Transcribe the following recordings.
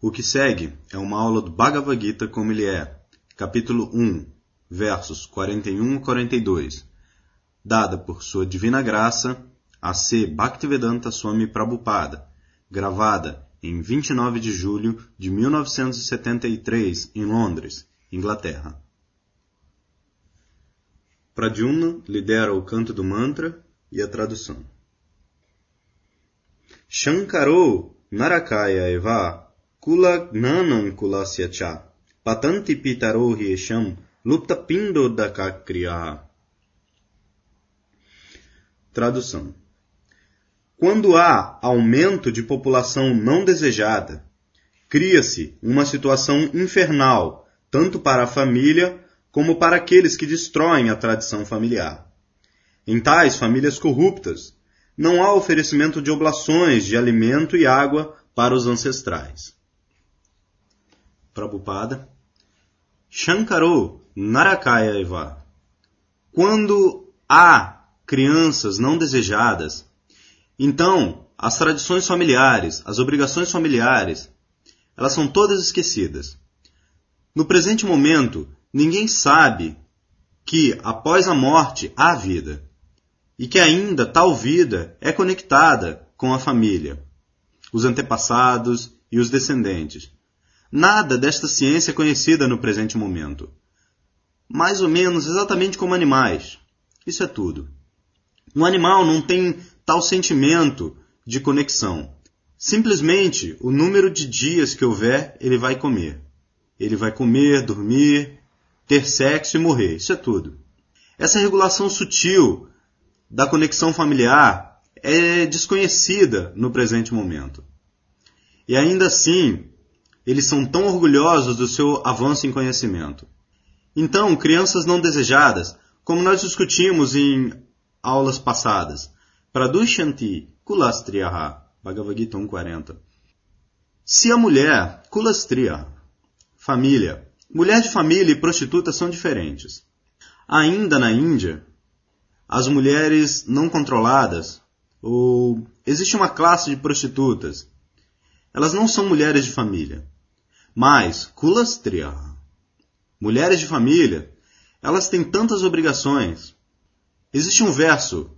O que segue é uma aula do Bhagavad Gita como ele é, capítulo 1, versos 41 e 42, dada por sua divina graça a C. Bhaktivedanta Swami Prabhupada, gravada em 29 de julho de 1973 em Londres, Inglaterra. Pradyumna lidera o canto do mantra e a tradução. Shankaro Narakaya Eva Kula Gnanam Kulasya Cha Patanti Pitaro Hiesham Lupta Pindo Dakakriya Tradução Quando há aumento de população não desejada, cria-se uma situação infernal, tanto para a família como para aqueles que destroem a tradição familiar. Em tais famílias corruptas, não há oferecimento de oblações de alimento e água para os ancestrais. Prabhupada. Shankaro Narakaya Eva. Quando há crianças não desejadas, então as tradições familiares, as obrigações familiares, elas são todas esquecidas. No presente momento, ninguém sabe que após a morte há vida e que ainda tal vida é conectada com a família, os antepassados e os descendentes. Nada desta ciência é conhecida no presente momento. Mais ou menos exatamente como animais. Isso é tudo. Um animal não tem tal sentimento de conexão. Simplesmente o número de dias que houver, ele vai comer. Ele vai comer, dormir, ter sexo e morrer. Isso é tudo. Essa regulação sutil da conexão familiar é desconhecida no presente momento. E ainda assim, eles são tão orgulhosos do seu avanço em conhecimento. Então, crianças não desejadas, como nós discutimos em aulas passadas, Pradushanti Kulastriyaha, Bhagavad Gita 1.40. Se a mulher, Kulastriya, família, mulher de família e prostituta são diferentes. Ainda na Índia, as mulheres não controladas, ou existe uma classe de prostitutas. Elas não são mulheres de família. Mas, kulastria, mulheres de família, elas têm tantas obrigações. Existe um verso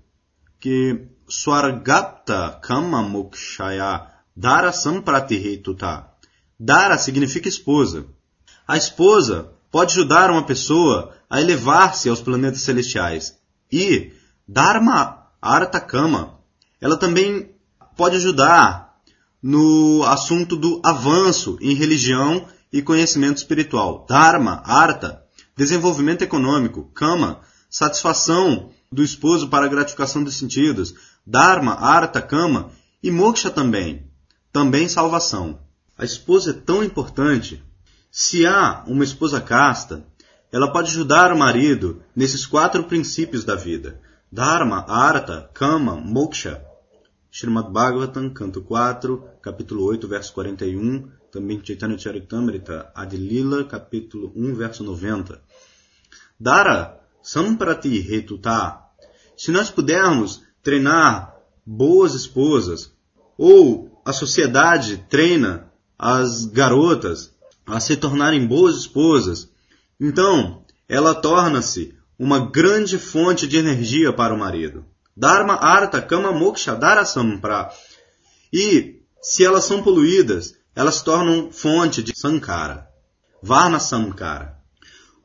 que Swargapta Kama Mokshaya Dara Sampratihetuta. Dara significa esposa. A esposa pode ajudar uma pessoa a elevar-se aos planetas celestiais. E Dharma Arta Kama, ela também pode ajudar no assunto do avanço em religião e conhecimento espiritual. Dharma, Artha, desenvolvimento econômico. Kama, satisfação do esposo para a gratificação dos sentidos. Dharma, Artha, Kama. E Moksha também. Também salvação. A esposa é tão importante. Se há uma esposa casta, ela pode ajudar o marido nesses quatro princípios da vida. Dharma, Artha, Kama, Moksha Srimad Bhagavatam, canto 4, capítulo 8, verso 41, também Chaitanya Charitamrita, Adilila, capítulo 1, verso 90. Dara Samprati Hetuta. Se nós pudermos treinar boas esposas, ou a sociedade treina as garotas a se tornarem boas esposas, então ela torna-se uma grande fonte de energia para o marido. Dharma, Artha, Kama, Moksha, Darasampra. E se elas são poluídas, elas se tornam fonte de Sankara. Varna Sankara.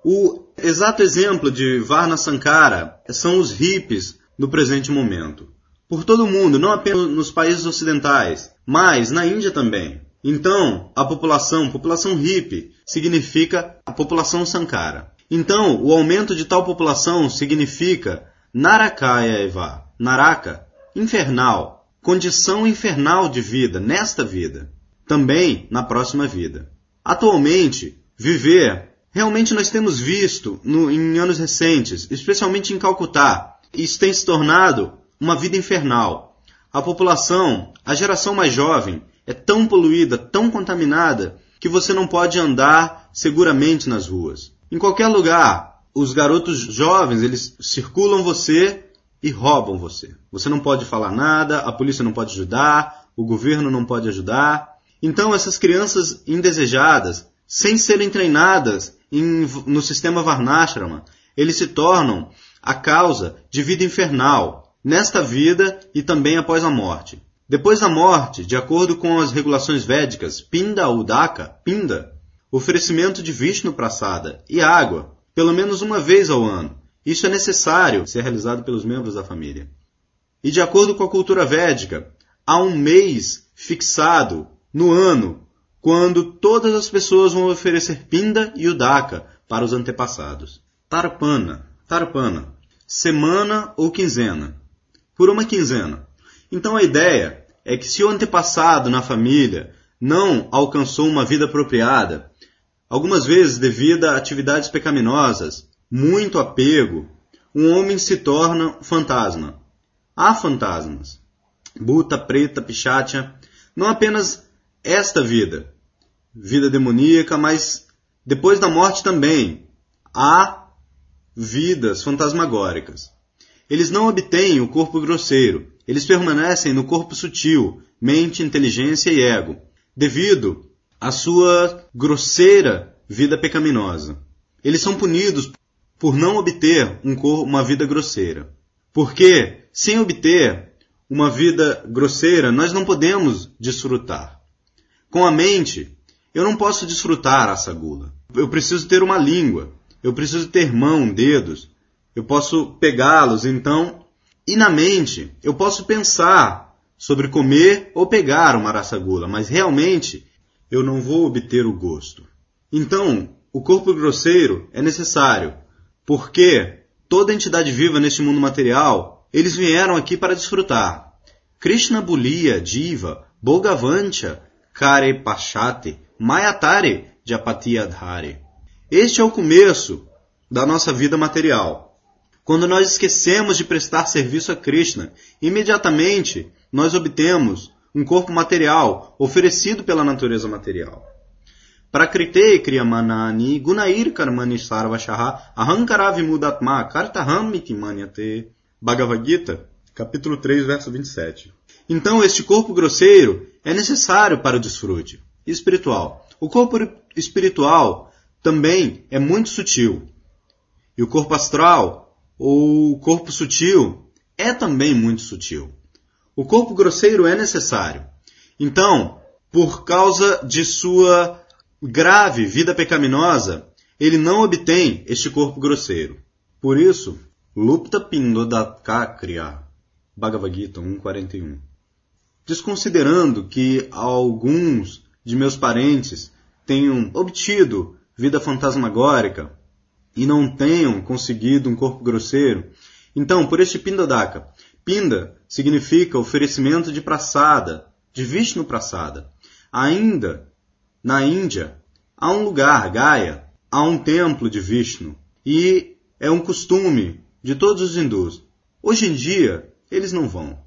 O exato exemplo de Varna Sankara são os hippies no presente momento. Por todo o mundo, não apenas nos países ocidentais, mas na Índia também. Então, a população, população hippie, significa a população Sankara. Então, o aumento de tal população significa Narakaya Eva. Naraka, infernal, condição infernal de vida nesta vida, também na próxima vida. Atualmente, viver, realmente nós temos visto no, em anos recentes, especialmente em Calcutá, isso tem se tornado uma vida infernal. A população, a geração mais jovem, é tão poluída, tão contaminada, que você não pode andar seguramente nas ruas. Em qualquer lugar, os garotos jovens, eles circulam você e roubam você. Você não pode falar nada, a polícia não pode ajudar, o governo não pode ajudar. Então, essas crianças indesejadas, sem serem treinadas em, no sistema Varnashrama, eles se tornam a causa de vida infernal, nesta vida e também após a morte. Depois da morte, de acordo com as regulações védicas, Pinda Udaka, Pinda, oferecimento de Vishnu Prasada e água, pelo menos uma vez ao ano. Isso é necessário ser realizado pelos membros da família. E de acordo com a cultura védica, há um mês fixado no ano quando todas as pessoas vão oferecer Pinda e Udaka para os antepassados. Tarpana, Tarpana, semana ou quinzena. Por uma quinzena. Então a ideia é que se o antepassado na família não alcançou uma vida apropriada, algumas vezes devido a atividades pecaminosas, muito apego, um homem se torna fantasma. Há fantasmas. Buta, preta, pichatia, não apenas esta vida, vida demoníaca, mas depois da morte também há vidas fantasmagóricas. Eles não obtêm o corpo grosseiro, eles permanecem no corpo sutil, mente, inteligência e ego, devido à sua grosseira vida pecaminosa. Eles são punidos por não obter um uma vida grosseira. Porque, sem obter uma vida grosseira, nós não podemos desfrutar. Com a mente, eu não posso desfrutar essa gula. Eu preciso ter uma língua, eu preciso ter mão, dedos, eu posso pegá-los, então e na mente, eu posso pensar sobre comer ou pegar uma raçagula, mas realmente eu não vou obter o gosto. Então, o corpo grosseiro é necessário, porque toda entidade viva neste mundo material, eles vieram aqui para desfrutar. Krishna Bulia, Diva, Bogavancha, Kare Pachate, Mayatare, Japatiyadhare. Este é o começo da nossa vida material. Quando nós esquecemos de prestar serviço a Krishna, imediatamente nós obtemos um corpo material oferecido pela natureza material. Prakrite kriyamanani gunair karmani sarvashaha ahankara vimudatma kartaham manyate. Bhagavad Gita, capítulo 3, verso 27. Então, este corpo grosseiro é necessário para o desfrute espiritual. O corpo espiritual também é muito sutil. E o corpo astral o corpo sutil é também muito sutil. O corpo grosseiro é necessário. Então, por causa de sua grave vida pecaminosa, ele não obtém este corpo grosseiro. Por isso, Lupta Pindodatkakriya, Bhagavad Gita 1.41. Desconsiderando que alguns de meus parentes tenham obtido vida fantasmagórica, e não tenham conseguido um corpo grosseiro. Então, por este Pindadaka, Pinda significa oferecimento de praçada, de Vishnu praçada. Ainda, na Índia, há um lugar, Gaia, há um templo de Vishnu, e é um costume de todos os hindus. Hoje em dia, eles não vão.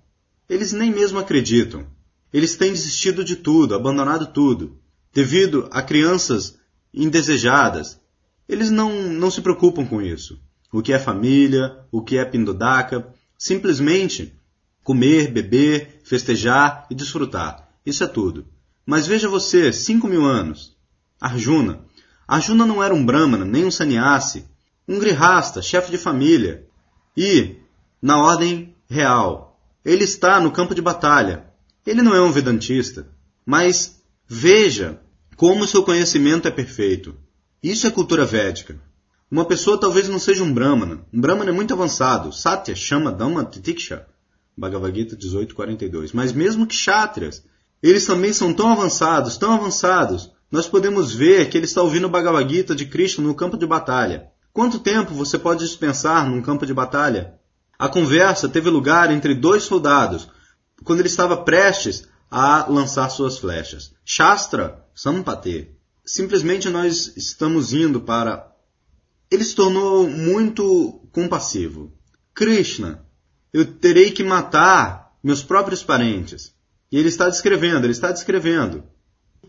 Eles nem mesmo acreditam. Eles têm desistido de tudo, abandonado tudo, devido a crianças indesejadas, eles não, não se preocupam com isso. O que é família, o que é pindodaka, simplesmente comer, beber, festejar e desfrutar. Isso é tudo. Mas veja você, cinco mil anos. Arjuna. Arjuna não era um brahmana, nem um sannyasi. Um grihasta, chefe de família. E, na ordem real, ele está no campo de batalha. Ele não é um vedantista. Mas veja como seu conhecimento é perfeito. Isso é cultura védica. Uma pessoa talvez não seja um brahmana. Um brahmana é muito avançado. Satya chama Dhamma Titiksha. Bhagavad Gita 1842. Mas mesmo que kshatriyas, eles também são tão avançados, tão avançados. Nós podemos ver que ele está ouvindo o Bhagavad Gita de Krishna no campo de batalha. Quanto tempo você pode dispensar num campo de batalha? A conversa teve lugar entre dois soldados, quando ele estava prestes a lançar suas flechas. Shastra Sampate simplesmente nós estamos indo para. Ele se tornou muito compassivo. Krishna, eu terei que matar meus próprios parentes. E ele está descrevendo, ele está descrevendo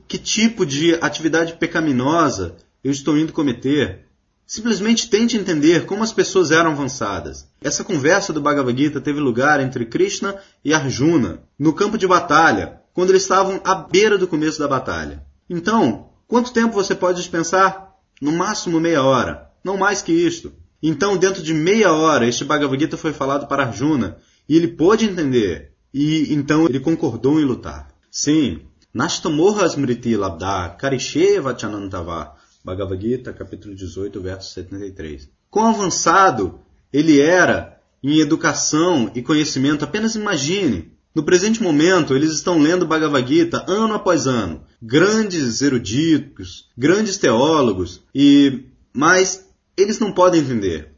que tipo de atividade pecaminosa eu estou indo cometer. Simplesmente tente entender como as pessoas eram avançadas. Essa conversa do Bhagavad Gita teve lugar entre Krishna e Arjuna, no campo de batalha, quando eles estavam à beira do começo da batalha. Então, quanto tempo você pode dispensar? No máximo meia hora, não mais que isto. Então, dentro de meia hora, este Bhagavad Gita foi falado para Arjuna e ele pôde entender. E então ele concordou em lutar. Sim, Nashtamorra Smriti Labdha Karishe Vachanantava. Bhagavad Gita, capítulo 18, verso 73. Quão avançado ele era em educação e conhecimento, apenas imagine. No presente momento, eles estão lendo Bhagavad Gita ano após ano. Grandes eruditos, grandes teólogos, e mas eles não podem entender.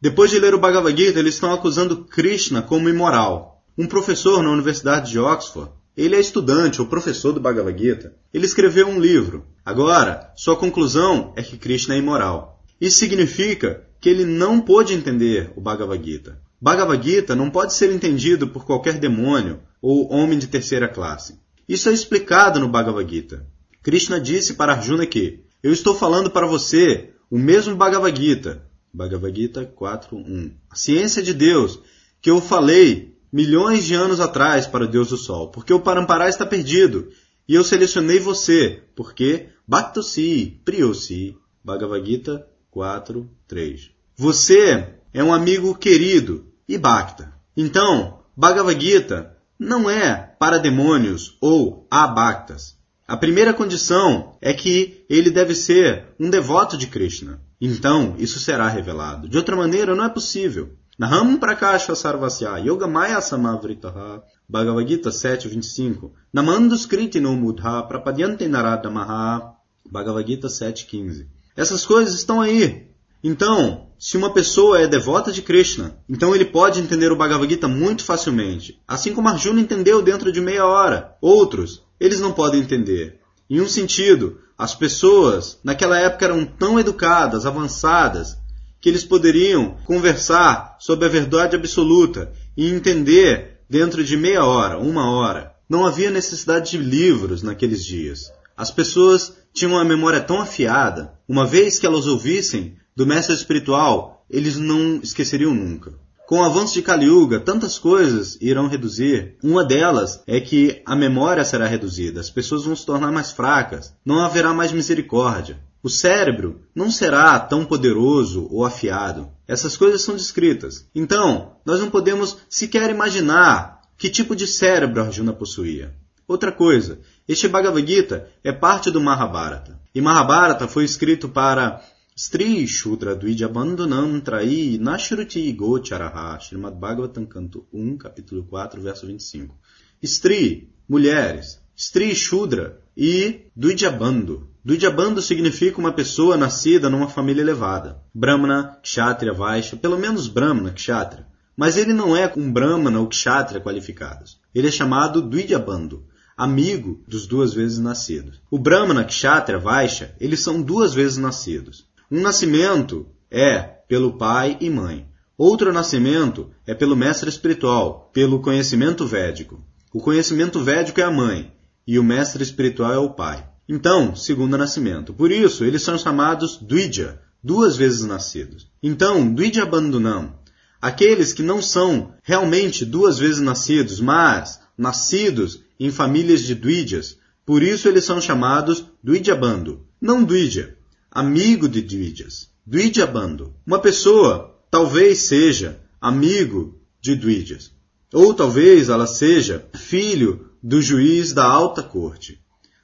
Depois de ler o Bhagavad Gita, eles estão acusando Krishna como imoral. Um professor na Universidade de Oxford, ele é estudante ou professor do Bhagavad Gita, ele escreveu um livro. Agora, sua conclusão é que Krishna é imoral. Isso significa que ele não pôde entender o Bhagavad Gita. Bhagavad Gita não pode ser entendido por qualquer demônio ou homem de terceira classe. Isso é explicado no Bhagavad Gita. Krishna disse para Arjuna que eu estou falando para você o mesmo Bhagavad Gita, Bhagavad Gita 4.1. A ciência de Deus, que eu falei milhões de anos atrás para o Deus do Sol, porque o Parampará está perdido, e eu selecionei você, porque Bhaktosi, Priyosi, Bhagavad Gita 4.3. Você é um amigo querido e Bhakta. Então, Bhagavad Gita não é para demônios ou abhaktas. A primeira condição é que ele deve ser um devoto de Krishna. Então, isso será revelado. De outra maneira, não é possível. Naham Prakasha Sarvasya Yogamaya Samavritaha Bhagavad Gita 7.25 Namanduskriti no Mudha Prapadyante Naradamaha Bhagavad Gita 7.15 Essas coisas estão aí. Então, se uma pessoa é devota de Krishna, então ele pode entender o Bhagavad Gita muito facilmente. Assim como Arjuna entendeu dentro de meia hora. Outros, eles não podem entender. Em um sentido, as pessoas naquela época eram tão educadas, avançadas, que eles poderiam conversar sobre a verdade absoluta e entender dentro de meia hora, uma hora. Não havia necessidade de livros naqueles dias. As pessoas tinham uma memória tão afiada, uma vez que elas ouvissem do mestre espiritual, eles não esqueceriam nunca. Com o avanço de Kali Yuga, tantas coisas irão reduzir. Uma delas é que a memória será reduzida, as pessoas vão se tornar mais fracas, não haverá mais misericórdia. O cérebro não será tão poderoso ou afiado. Essas coisas são descritas. Então, nós não podemos sequer imaginar que tipo de cérebro Arjuna possuía. Outra coisa, este Bhagavad Gita é parte do Mahabharata. E Mahabharata foi escrito para Stri Shudra Dvijabandhanam Trai Nashruti Gocharaha, Srimad Bhagavatam, canto 1, capítulo 4, verso 25. Stri, mulheres. Stri Shudra e Dvijabando. Dvijabando significa uma pessoa nascida numa família elevada. Brahmana, Kshatriya, Vaishya, pelo menos Brahmana, Kshatriya. Mas ele não é um Brahmana ou Kshatriya qualificados. Ele é chamado Dvijabando, amigo dos duas vezes nascidos. O Brahmana, Kshatriya, Vaishya, eles são duas vezes nascidos. Um nascimento é pelo pai e mãe. Outro nascimento é pelo mestre espiritual, pelo conhecimento védico. O conhecimento védico é a mãe e o mestre espiritual é o pai. Então, segundo nascimento. Por isso, eles são chamados Dvija, duas vezes nascidos. Então, Dvija Bandunam, aqueles que não são realmente duas vezes nascidos, mas nascidos em famílias de Dvijas, por isso eles são chamados Dvijabando, não Dvija amigo de Dvijas. Dvijabando. Uma pessoa talvez seja amigo de Dvijas. Ou talvez ela seja filho do juiz da alta corte.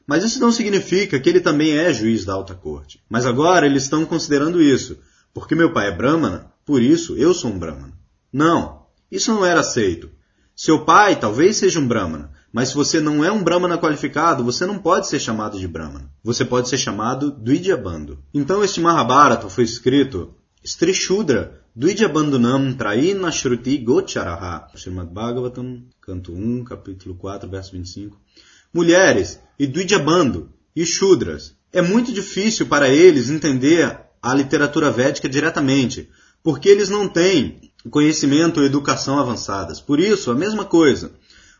Mas isso não significa que ele também é juiz da alta corte. Mas agora eles estão considerando isso. Porque meu pai é Brahmana, por isso eu sou um Brahmana. Não, isso não era aceito. Seu pai talvez seja um Brahmana, mas se você não é um Brahmana qualificado, você não pode ser chamado de Brahmana. Você pode ser chamado Dvidyabando. Então este Mahabharata foi escrito Strishudra Dvidyabandunam Traina Shruti Gocharaha. Srimad Bhagavatam, canto 1, capítulo 4, verso 25. Mulheres e Dvidyabando e Shudras. É muito difícil para eles entender a literatura védica diretamente, porque eles não têm conhecimento ou educação avançadas. Por isso, a mesma coisa.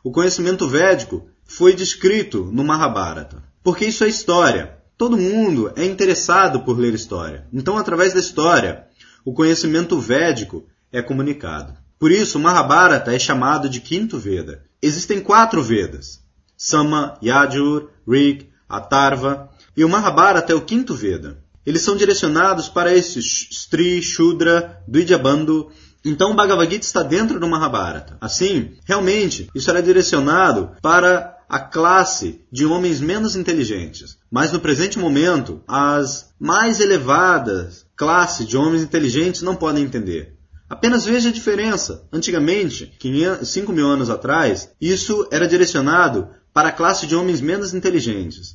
O conhecimento védico foi descrito no Mahabharata. Porque isso é história. Todo mundo é interessado por ler história. Então, através da história, o conhecimento védico é comunicado. Por isso, o Mahabharata é chamado de quinto Veda. Existem quatro Vedas. Sama, Yajur, Rig, Atarva e o Mahabharata é o quinto Veda. Eles são direcionados para esses Stri, Shudra, Dvijabandhu. Então o Bhagavad Gita está dentro do Mahabharata. Assim, realmente, isso era direcionado para a classe de homens menos inteligentes. Mas no presente momento, as mais elevadas classes de homens inteligentes não podem entender. Apenas veja a diferença. Antigamente, 5 mil anos atrás, isso era direcionado para a classe de homens menos inteligentes.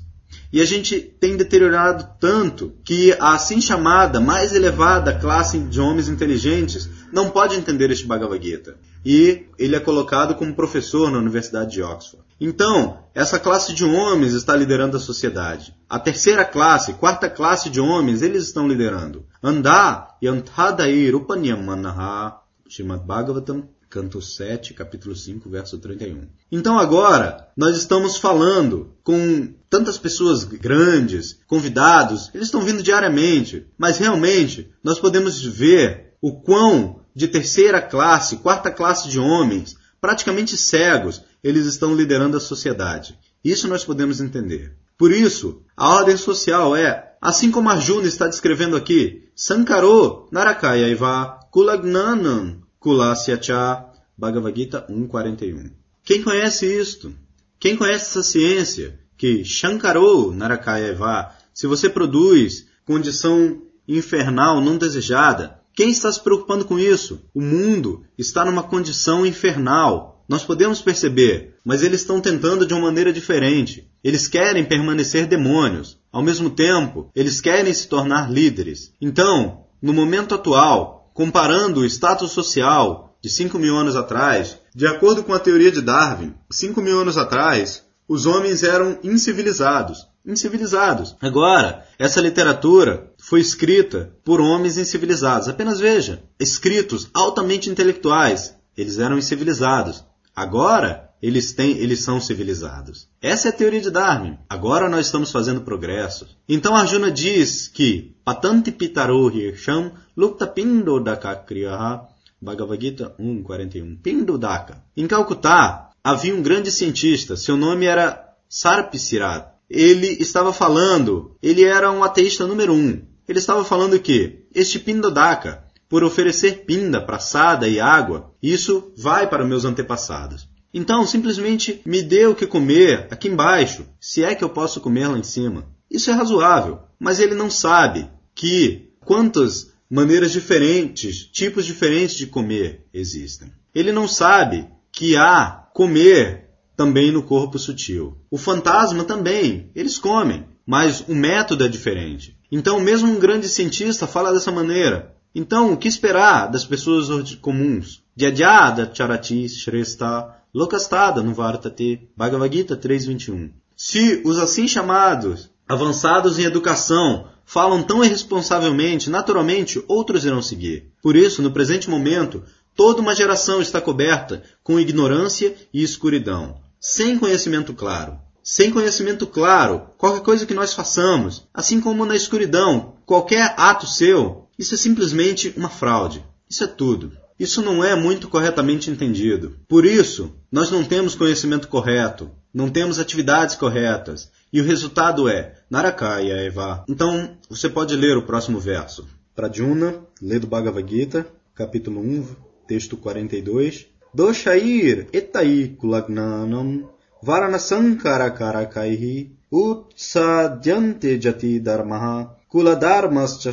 E a gente tem deteriorado tanto que a assim chamada mais elevada classe de homens inteligentes não pode entender este Bhagavad Gita. E ele é colocado como professor na Universidade de Oxford. Então, essa classe de homens está liderando a sociedade. A terceira classe, quarta classe de homens, eles estão liderando. Andá yantadair upanyamanaha, Srimad Bhagavatam, canto 7, capítulo 5, verso 31. Então agora, nós estamos falando com tantas pessoas grandes, convidados, eles estão vindo diariamente, mas realmente nós podemos ver o quão de terceira classe, quarta classe de homens, praticamente cegos, eles estão liderando a sociedade. Isso nós podemos entender. Por isso, a ordem social é, assim como Arjuna está descrevendo aqui, Sankaro Narakayaiva Kulagnanam Kulasyacha Bhagavad Gita 1.41. Quem conhece isto? Quem conhece essa ciência? Que Shankaro Narakayaiva, se você produz condição infernal não desejada, quem está se preocupando com isso? O mundo está numa condição infernal. Nós podemos perceber, mas eles estão tentando de uma maneira diferente. Eles querem permanecer demônios. Ao mesmo tempo, eles querem se tornar líderes. Então, no momento atual, comparando o status social de 5 mil anos atrás, de acordo com a teoria de Darwin, 5 mil anos atrás, os homens eram incivilizados. Incivilizados. Agora, essa literatura foi escrita por homens incivilizados. Apenas veja, escritos altamente intelectuais, eles eram incivilizados. Agora, eles têm, eles são civilizados. Essa é a teoria de Darwin. Agora nós estamos fazendo progresso. Então Arjuna diz que Patanti Pitaro Hirsham Lukta Pindodaka Kriyaha Bhagavad Gita 1.41 Pindodaka. Em Calcutá havia um grande cientista, seu nome era Sarpsirat. Ele estava falando, ele era um ateísta número um. Ele estava falando que este Pindodaka, por oferecer pinda, praçada e água, isso vai para meus antepassados. Então, simplesmente me dê o que comer aqui embaixo, se é que eu posso comer lá em cima. Isso é razoável, mas ele não sabe que quantas maneiras diferentes, tipos diferentes de comer existem. Ele não sabe que há comer também no corpo sutil. O fantasma também, eles comem, mas o método é diferente. Então, mesmo um grande cientista fala dessa maneira. Então, o que esperar das pessoas comuns? Dhyadhyada charati shrestha lokastada no Vartate, Bhagavad Gita 3.21. Se os assim chamados avançados em educação falam tão irresponsavelmente, naturalmente outros irão seguir. Por isso, no presente momento, toda uma geração está coberta com ignorância e escuridão, sem conhecimento claro. Sem conhecimento claro, qualquer coisa que nós façamos, assim como na escuridão, qualquer ato seu, isso é simplesmente uma fraude. Isso é tudo. Isso não é muito corretamente entendido. Por isso, nós não temos conhecimento correto, não temos atividades corretas, e o resultado é Narakaya Eva. Então, você pode ler o próximo verso. Pradyuna, lê do Bhagavad Gita, capítulo 1, texto 42. Doshair etai kulagnanam Varanasankarakaihi Utsadyante Jati Dharmaha Kuladharmascha.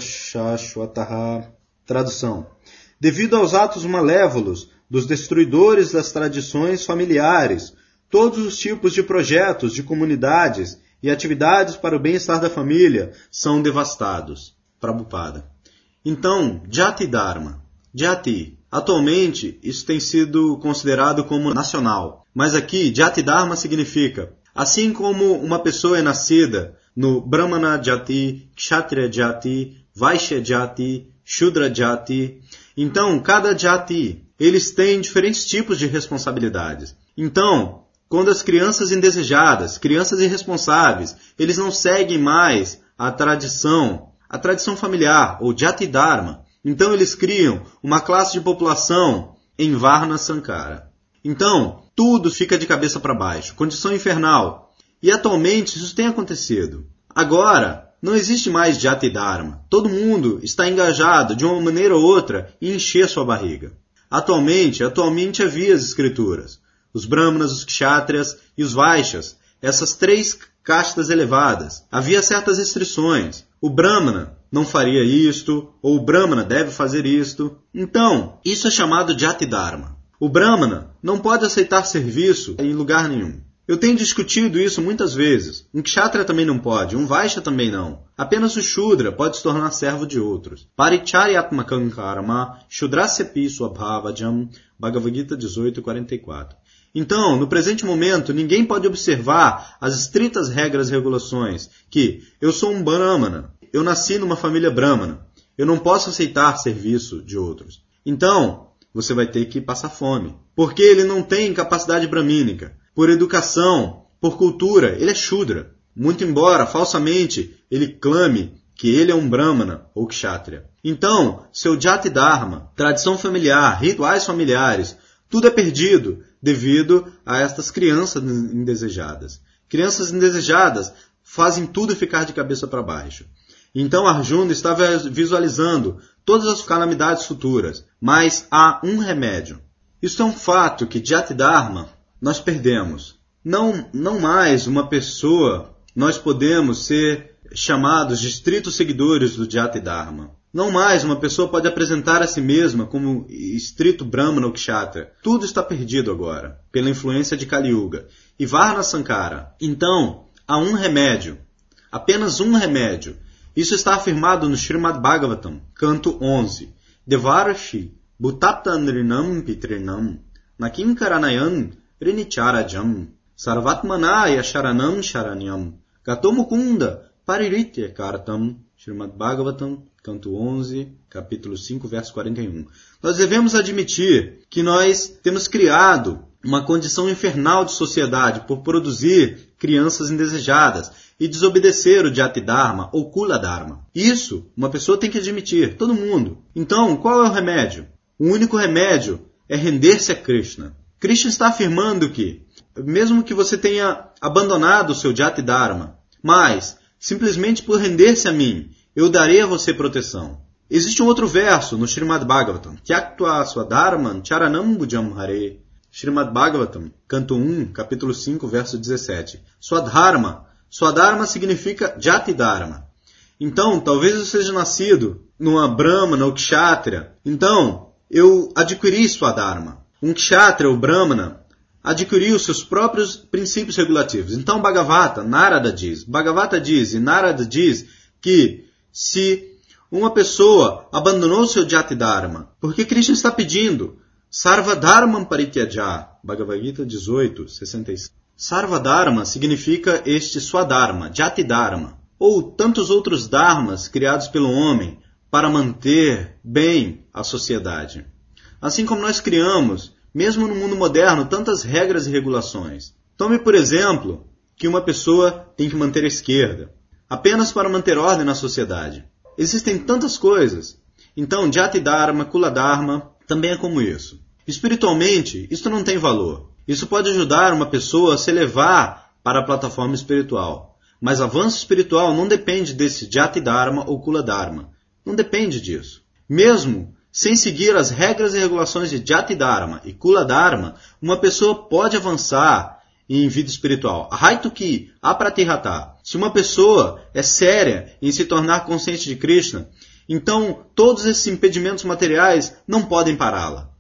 Tradução. Devido aos atos malévolos dos destruidores das tradições familiares, todos os tipos de projetos de comunidades e atividades para o bem-estar da família são devastados. Prabhupada. Então, Jati Dharma. Jati. Atualmente, isso tem sido considerado como nacional. Mas aqui, Jati Dharma significa, assim como uma pessoa é nascida no Brahmana Jati, Kshatriya Jati, Vaishya Jati, Shudra Jati, então cada Jati, eles têm diferentes tipos de responsabilidades. Então, quando as crianças indesejadas, crianças irresponsáveis, eles não seguem mais a tradição, a tradição familiar, ou Jati Dharma, então eles criam uma classe de população em Varna Sankara. Então, tudo fica de cabeça para baixo, condição infernal. E atualmente isso tem acontecido. Agora, não existe mais Jati Dharma. Todo mundo está engajado de uma maneira ou outra em encher sua barriga. Atualmente, atualmente havia as escrituras. Os brahmanas, os kshatriyas e os vaixas, essas três castas elevadas. Havia certas restrições. O brahmana não faria isto, ou o brahmana deve fazer isto. Então, isso é chamado Jati Dharma. O brahmana não pode aceitar serviço em lugar nenhum. Eu tenho discutido isso muitas vezes. Um kshatriya também não pode, um vaishya também não. Apenas o shudra pode se tornar servo de outros. Paricharyatmakam karma shudrasyapi swabhavajam Bhagavad Gita 1844. Então, no presente momento, ninguém pode observar as estritas regras e regulações que eu sou um brahmana, eu nasci numa família brahmana, eu não posso aceitar serviço de outros. Então, você vai ter que passar fome, porque ele não tem capacidade bramínica por educação, por cultura, ele é Shudra. Muito embora falsamente ele clame que ele é um Brahmana ou Kshatriya. Então, seu Jati Dharma, tradição familiar, rituais familiares, tudo é perdido devido a estas crianças indesejadas. Crianças indesejadas fazem tudo ficar de cabeça para baixo. Então Arjuna estava visualizando todas as calamidades futuras, mas há um remédio. Isso é um fato que Jati Dharma nós perdemos. Não, não mais uma pessoa, nós podemos ser chamados de estritos seguidores do Jati Dharma. Não mais uma pessoa pode apresentar a si mesma como estrito Brahmana ou Kshatriya. Tudo está perdido agora, pela influência de Kali Yuga. E Varna Sankara. Então, há um remédio. Apenas um remédio. Isso está afirmado no Srimad Bhagavatam, canto 11. Devarashi Bhutaptanrinam Pitrinam Nakim Karanayan Rinicharajam, Sarvatmanaya Sharanam Sharanyam, Gatomukunda Pariritya Kartam, Srimad Bhagavatam, canto 11, capítulo 5, verso 41. Nós devemos admitir que nós temos criado uma condição infernal de sociedade por produzir crianças indesejadas e desobedecer o Jati Dharma ou Kula Dharma. Isso uma pessoa tem que admitir, todo mundo. Então, qual é o remédio? O único remédio é render-se a Krishna. Krishna está afirmando que, mesmo que você tenha abandonado o seu Jati Dharma, mas, simplesmente por render-se a mim, eu darei a você proteção. Existe um outro verso no Srimad Bhagavatam, Tyaktva Swadharman Charanam Bujam Hare. Srimad Bhagavatam, canto 1, capítulo 5, verso 17. Swadharma. Swadharma significa Jati Dharma. Então, talvez eu seja nascido numa Brahmana ou Kshatriya. Então, eu adquiri Swadharma um kshatriya ou brahmana adquiriu seus próprios princípios regulativos. Então Bhagavata, Narada diz, Bhagavata diz e Narada diz que se uma pessoa abandonou seu Jati Dharma, porque Krishna está pedindo Sarva Dharma Parityaja, Bhagavad Gita 18, 66. Sarva Dharma significa este Swadharma, Jati Dharma, ou tantos outros dharmas criados pelo homem para manter bem a sociedade. Assim como nós criamos, mesmo no mundo moderno, tantas regras e regulações. Tome, por exemplo, que uma pessoa tem que manter a esquerda, apenas para manter ordem na sociedade. Existem tantas coisas. Então, Jati Dharma, Kula Dharma também é como isso. Espiritualmente, isso não tem valor. Isso pode ajudar uma pessoa a se elevar para a plataforma espiritual. Mas avanço espiritual não depende desse Jati Dharma ou Kula Dharma. Não depende disso. Mesmo sem seguir as regras e regulações de Jati Dharma e Kula Dharma, uma pessoa pode avançar em vida espiritual. Ahaituki apratihata. Se uma pessoa é séria em se tornar consciente de Krishna, então todos esses impedimentos materiais não podem pará-la.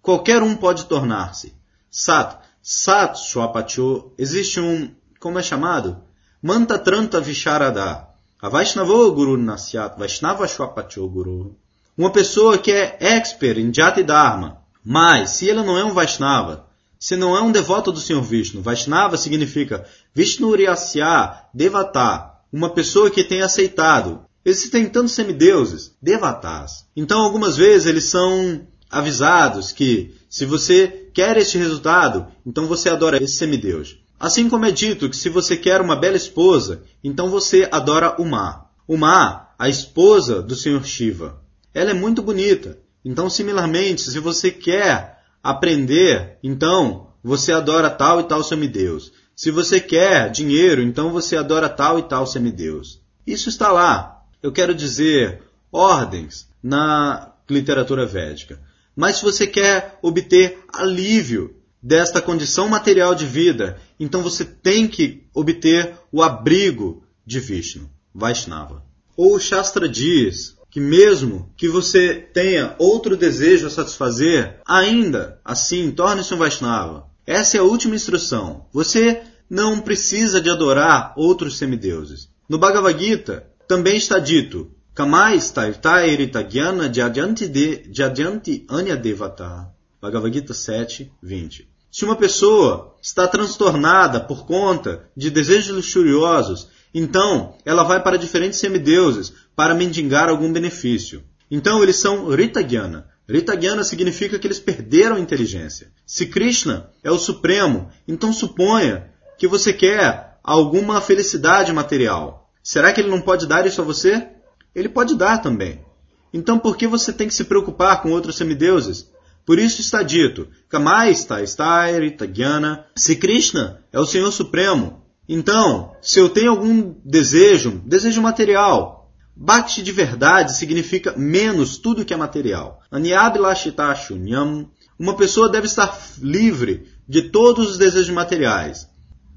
Qualquer um pode tornar-se. Sat, Sat Swapacho, existe um, como é chamado? Mantatranta Visharada. A Vaishnava Guru Nasyat, Vaishnava Swapacho Guru. Uma pessoa que é expert em Jati Dharma, mas se ela não é um Vaishnava, se não é um devoto do Senhor Vishnu, Vaishnava significa Vishnuriyasya Devata, uma pessoa que tem aceitado. Existem tantos semideuses, devatas. Então, algumas vezes eles são avisados que se você quer este resultado, então você adora esse semideus. Assim como é dito que se você quer uma bela esposa, então você adora Uma. Uma, a esposa do Senhor Shiva ela é muito bonita. Então, similarmente, se você quer aprender, então você adora tal e tal semideus. Se você quer dinheiro, então você adora tal e tal semideus. Isso está lá. Eu quero dizer ordens na literatura védica. Mas se você quer obter alívio desta condição material de vida, então você tem que obter o abrigo de Vishnu, Vaishnava. Ou o Shastra diz que mesmo que você tenha outro desejo a satisfazer, ainda assim torne-se um Vaishnava. Essa é a última instrução. Você não precisa de adorar outros semideuses. No Bhagavad Gita também está dito: Kamais tairta gyana jadyanti anya devata. Bhagavad Gita 7, 20. Se uma pessoa está transtornada por conta de desejos luxuriosos, então ela vai para diferentes semideuses para mendigar algum benefício. Então eles são Ritagyana. Ritagyana significa que eles perderam a inteligência. Se Krishna é o Supremo, então suponha que você quer alguma felicidade material. Será que ele não pode dar isso a você? Ele pode dar também. Então por que você tem que se preocupar com outros semideuses? Por isso está dito, Kamaista, Stairi, Tagyana. Se Krishna é o Senhor Supremo, então, se eu tenho algum desejo, desejo material, Bhakti de verdade significa menos tudo que é material. Anyabhilashitashunyam. Uma pessoa deve estar livre de todos os desejos materiais.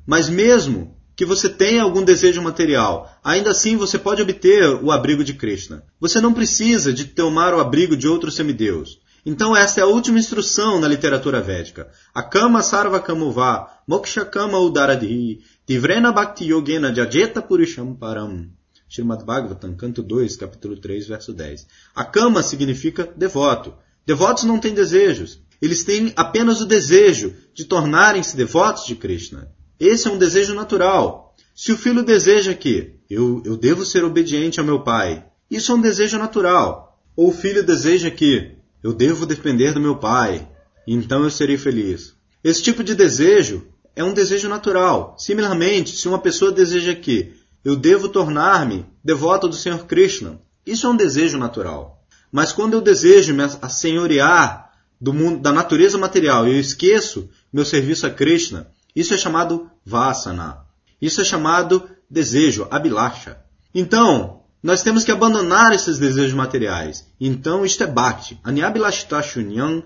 Mas mesmo que você tenha algum desejo material, ainda assim você pode obter o abrigo de Krishna. Você não precisa de tomar o abrigo de outro semideus. Então essa é a última instrução na literatura védica. Akama sarva kamuva, moksha kama udaradhi, tivrena bhakti yogena jajeta purisham param. Srimad Bhagavatam, canto 2, capítulo 3, verso 10. Akama significa devoto. Devotos não têm desejos. Eles têm apenas o desejo de tornarem-se devotos de Krishna. Esse é um desejo natural. Se o filho deseja que eu, eu devo ser obediente ao meu pai, isso é um desejo natural. Ou o filho deseja que eu devo depender do meu pai, então eu serei feliz. Esse tipo de desejo é um desejo natural. Similarmente, se uma pessoa deseja que eu devo tornar-me devoto do Senhor Krishna, isso é um desejo natural. Mas quando eu desejo me assenhorear do mundo, da natureza material e eu esqueço meu serviço a Krishna, isso é chamado vasana. Isso é chamado desejo, abhilasha. Então, nós temos que abandonar esses desejos materiais. Então, isto é bhakti. Anyabhilashita shunyam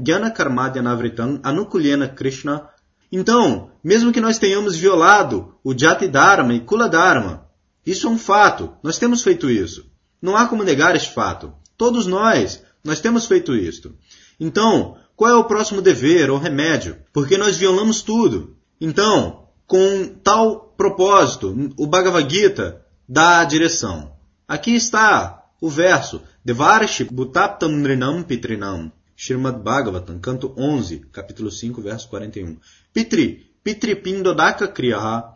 gyana karmadyanavritam anukulyena krishna. Então, mesmo que nós tenhamos violado o jati dharma e kula dharma, isso é um fato. Nós temos feito isso. Não há como negar este fato. Todos nós, nós temos feito isto. Então, qual é o próximo dever ou remédio? Porque nós violamos tudo. Então, com tal propósito, o Bhagavad Gita dá a direção. Aqui está o verso Devarshi Bhutaptam Nrinam Pitrinam. Srimad Bhagavatam, canto 11, capítulo 5, verso 41. Pitri, Pitri Pindodaka Kriyaha.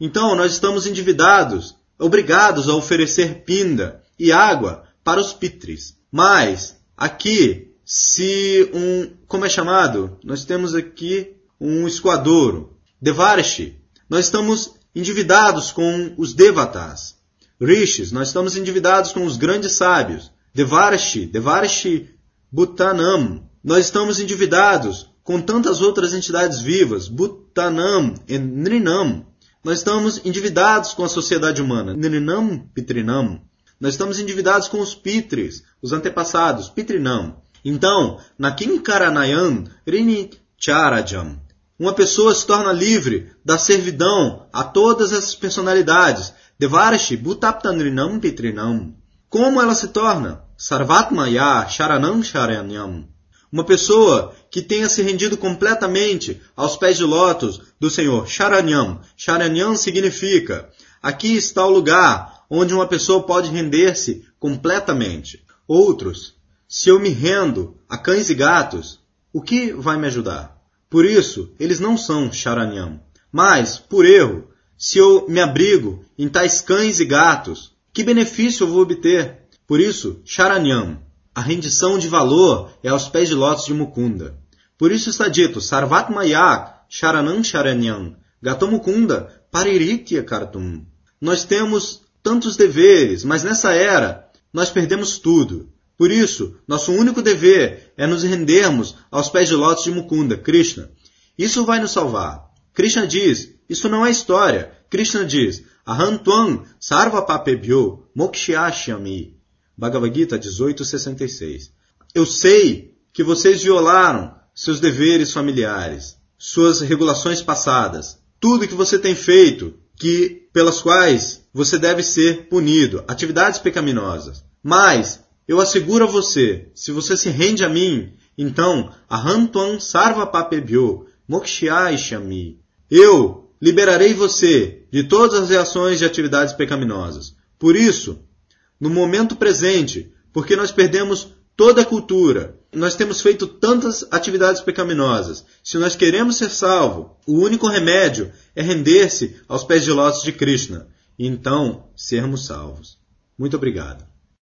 Então, nós estamos endividados, obrigados a oferecer pinda e água para os pitris. Mas, aqui, se um, como é chamado? Nós temos aqui um esquadouro, Devarshi. Nós estamos endividados com os devatas, rishis, nós estamos endividados com os grandes sábios, Devarshi, Devarshi Bhutanam. Nós estamos endividados com tantas outras entidades vivas, Bhutanam e Nrinam. Nós estamos endividados com a sociedade humana, Nrinam Pitrinam. Nós estamos endividados com os Pitris, os antepassados, Pitrinam. Então, na Kinkaranayan Rini Charajam, uma pessoa se torna livre da servidão a todas essas personalidades. Devarashi Bhutaptanrinam Pitrinam. Como ela se torna? Sarvatmaya Sharanam Sharanyam. Uma pessoa que tenha se rendido completamente aos pés de lótus do Senhor. Sharanyam. Sharanyam significa aqui está o lugar onde uma pessoa pode render-se completamente. Outros, se eu me rendo a cães e gatos, o que vai me ajudar? Por isso, eles não são charanyam. Mas, por erro, se eu me abrigo em tais cães e gatos, que benefício eu vou obter? Por isso, charanyam, a rendição de valor é aos pés de lótus de Mukunda. Por isso está dito, Sarvatmayak, Sharanam Charanyam, Gatomukunda, Pariritya Kartum. Nós temos tantos deveres, mas nessa era nós perdemos tudo. Por isso, nosso único dever é nos rendermos aos pés de lótus de Mukunda, Krishna. Isso vai nos salvar. Krishna diz, isso não é história. Krishna diz, Ahantuam sarvapapebhyo mokshyashyami. Bhagavad Gita 1866. Eu sei que vocês violaram seus deveres familiares, suas regulações passadas, tudo que você tem feito, que pelas quais você deve ser punido, atividades pecaminosas. Mas eu asseguro a você, se você se rende a mim, então, Ahantuam Sarvapapebhyo Mokshaishami. Eu liberarei você de todas as reações de atividades pecaminosas. Por isso, no momento presente, porque nós perdemos toda a cultura, nós temos feito tantas atividades pecaminosas. Se nós queremos ser salvos, o único remédio é render-se aos pés de lótus de Krishna e então sermos salvos. Muito obrigado.